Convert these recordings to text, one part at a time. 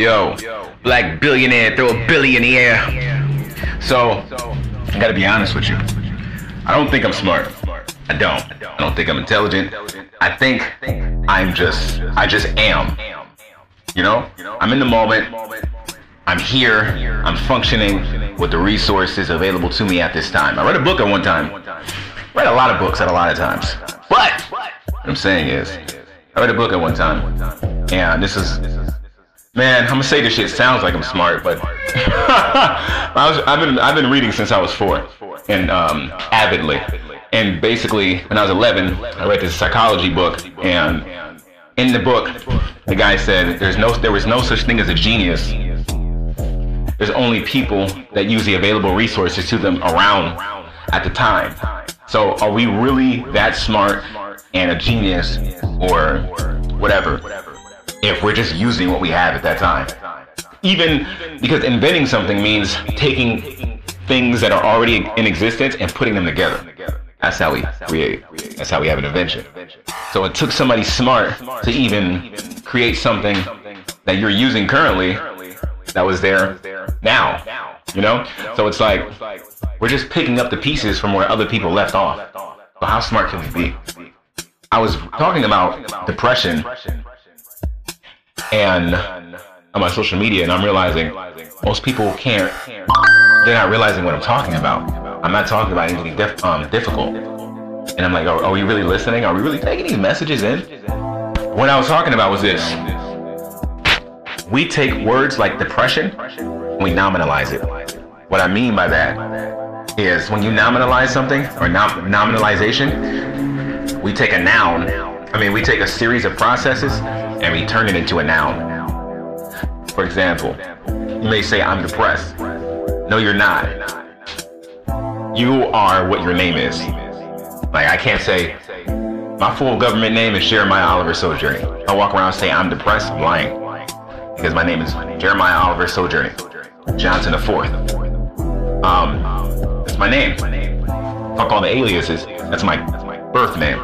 Yo, black billionaire, throw a billion in the air. So, I gotta be honest with you. I don't think I'm smart. I don't. I don't think I'm intelligent. I think I'm just, I just am. You know? I'm in the moment. I'm here. I'm functioning with the resources available to me at this time. I read a book at one time. Read a lot of books at a lot of times. But what I'm saying is, I read a book at one time, and this is, man, I'm gonna say this shit sounds like I'm smart, but I was, I've been, I've been reading since I was four, and um, avidly. And basically, when I was 11, I read this psychology book, and in the book, the guy said, "There's no, there was no such thing as a genius. There's only people that use the available resources to them around at the time. So, are we really that smart and a genius, or whatever, if we're just using what we have at that time?" Even because inventing something means taking things that are already in existence and putting them together. That's how we create. That's how we have an invention. So it took somebody smart to even create something that you're using currently that was there now. You know? So it's like we're just picking up the pieces from where other people left off. So how smart can we be? I was talking about depression and on my social media and I'm realizing most people can't they're not realizing what I'm talking about. I'm not talking about anything um, difficult. And I'm like, are, are we really listening? Are we really taking these messages in? What I was talking about was this. We take words like depression, we nominalize it. What I mean by that is when you nominalize something or nom- nominalization, we take a noun, I mean, we take a series of processes and we turn it into a noun. For example, you may say, I'm depressed. No, you're not you are what your name is. Like I can't say my full government name is Jeremiah Oliver Sojourning. I walk around and say I'm depressed, I'm lying. Because my name is Jeremiah Oliver Sojourning. Johnson fourth. Um that's my name. Fuck all the aliases. That's my birth name.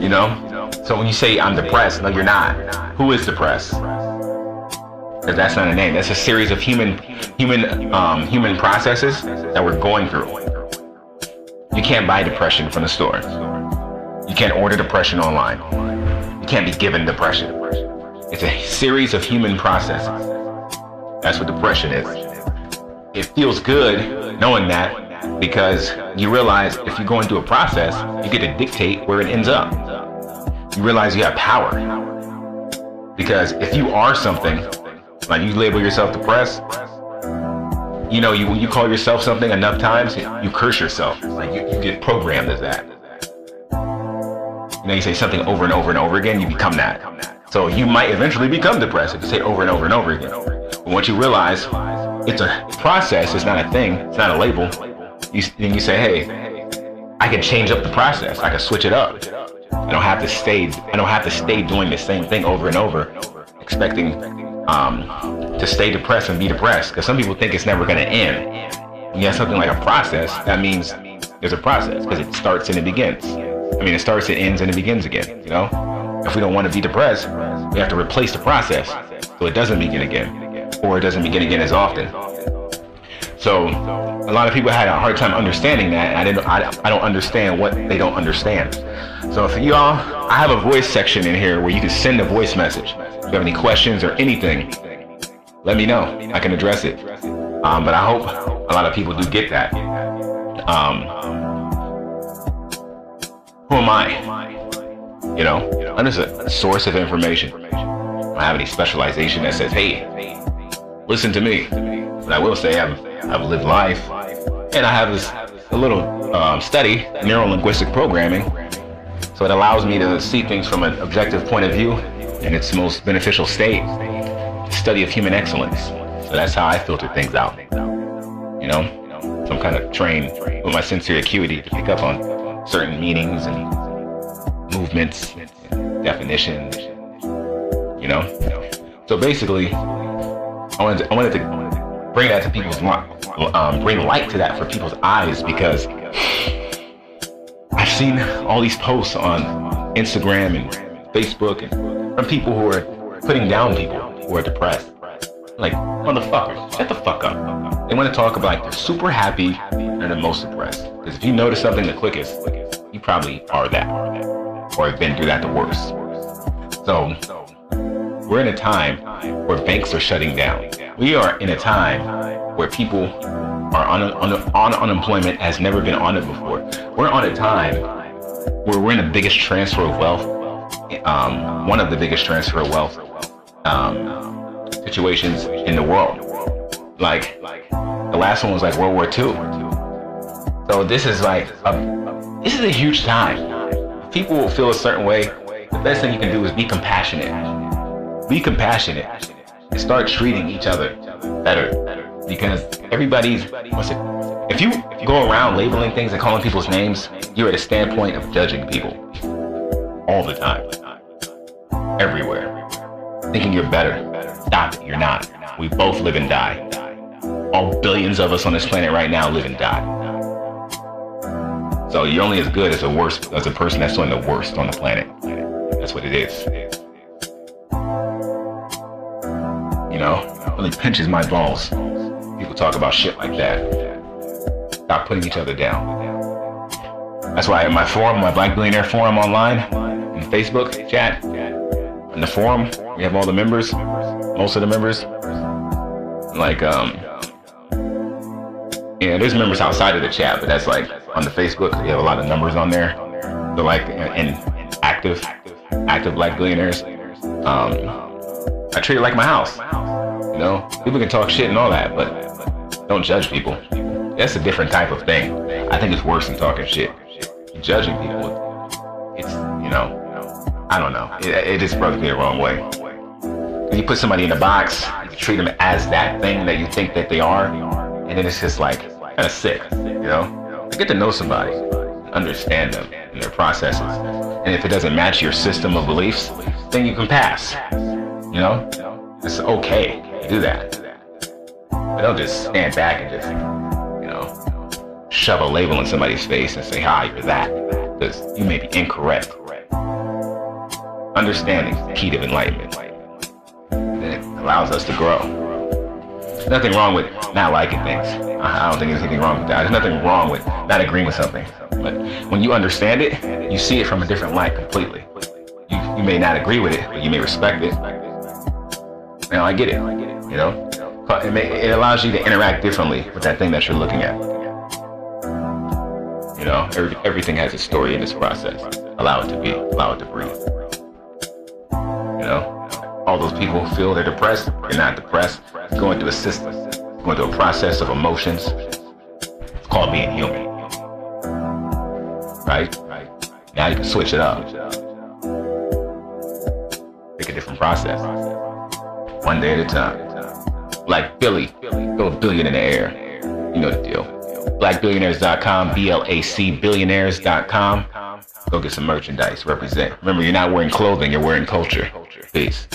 You know? So when you say I'm depressed, no you're not. Who is depressed? That's not a name. That's a series of human human um, human processes that we're going through. You can't buy depression from the store. You can't order depression online. You can't be given depression. It's a series of human processes. That's what depression is. It feels good knowing that because you realize if you're going through a process, you get to dictate where it ends up. You realize you have power. Because if you are something, like you label yourself depressed, you know, you when you call yourself something enough times, you curse yourself. Like you, you get programmed as that. You know, you say something over and over and over again, you become that. So you might eventually become depressed if you say over and over and over again. But once you realize it's a process, it's not a thing, it's not a label, you, then you say, hey, I can change up the process. I can switch it up. I don't have to stay. I don't have to stay doing the same thing over and over, expecting um, to stay depressed and be depressed. Because some people think it's never going to end. When you have something like a process, that means there's a process because it starts and it begins. I mean, it starts, it ends, and it begins again. You know, if we don't want to be depressed, we have to replace the process so it doesn't begin again, or it doesn't begin again as often. So a lot of people had a hard time understanding that. I didn't. I, I don't understand what they don't understand. So if y'all, I have a voice section in here where you can send a voice message. If you have any questions or anything, let me know. I can address it. Um, but I hope a lot of people do get that. Um, who am I? You know, I'm just a source of information. I don't have any specialization that says, hey, listen to me. But I will say I've, I've lived life and I have this a little um, study, neuro-linguistic programming. So it allows me to see things from an objective point of view in its most beneficial state. Study of human excellence. So that's how I filter things out. You know, so I'm kind of trained with my sensory acuity to pick up on certain meanings and movements, and definitions. You know, so basically, I wanted to, I wanted to bring that to people's um, bring light to that for people's eyes because I've seen all these posts on Instagram and Facebook and from people who are putting down people who are depressed. Like, motherfuckers, shut the fuck up. They want to talk about like they're super happy and the most depressed. Because if you notice something the quickest, you probably are that. Or have been through that the worst. So, we're in a time where banks are shutting down. We are in a time where people are on, on, on unemployment has never been on it before. We're on a time where we're in the biggest transfer of wealth, um, one of the biggest transfer of wealth um, situations in the world. Like the last one was like World War II. So this is like a, this is a huge time. People will feel a certain way. The best thing you can do is be compassionate. Be compassionate and start treating each other better because everybody's if you go around labeling things and calling people's names you're at a standpoint of judging people. All the time. Everywhere. Thinking you're better. Stop it. You're not. We both live and die. All billions of us on this planet right now live and die. So you're only as good as the worst as a person that's doing the worst on the planet. That's what it is. You know? It really pinches my balls people talk about shit like that. Stop putting each other down. That's why in my forum, my Black Billionaire forum online, in Facebook chat, in the forum, we have all the members, most of the members. Like, um, yeah, there's members outside of the chat, but that's like on the Facebook, we have a lot of numbers on there. They're like in active, active Black billionaires. Um, I treat it like my house. You know, people can talk shit and all that, but don't judge people. That's a different type of thing. I think it's worse than talking shit. Judging people, it's, you know, I don't know. It, it just rubs me the wrong way. When you put somebody in a box, you treat them as that thing that you think that they are, and then it's just like kind of sick, you know? Get to know somebody, understand them and their processes. And if it doesn't match your system of beliefs, then you can pass. You know? It's okay to do that. Don't just stand back and just, you know, shove a label in somebody's face and say, hi, you're that. Because you may be incorrect. Understanding is the key to enlightenment. And it allows us to grow. There's nothing wrong with not liking things. I don't think there's anything wrong with that. There's nothing wrong with not agreeing with something. But when you understand it, you see it from a different light completely. You, you may not agree with it, but you may respect it. Now I get it, you know? It, it allows you to interact differently with that thing that you're looking at. You know, every, everything has a story in this process. Allow it to be. Allow it to breathe. You know, all those people who feel they're depressed, they're not depressed. Going through a system, going through a process of emotions. It's called being human. Right? Now you can switch it up. Pick a different process. One day at a time. Black Billy, go a billion in the air. You know the deal. BlackBillionaires.com, B-L-A-C billionaires.com. Go get some merchandise. Represent. Remember, you're not wearing clothing, you're wearing culture. Peace.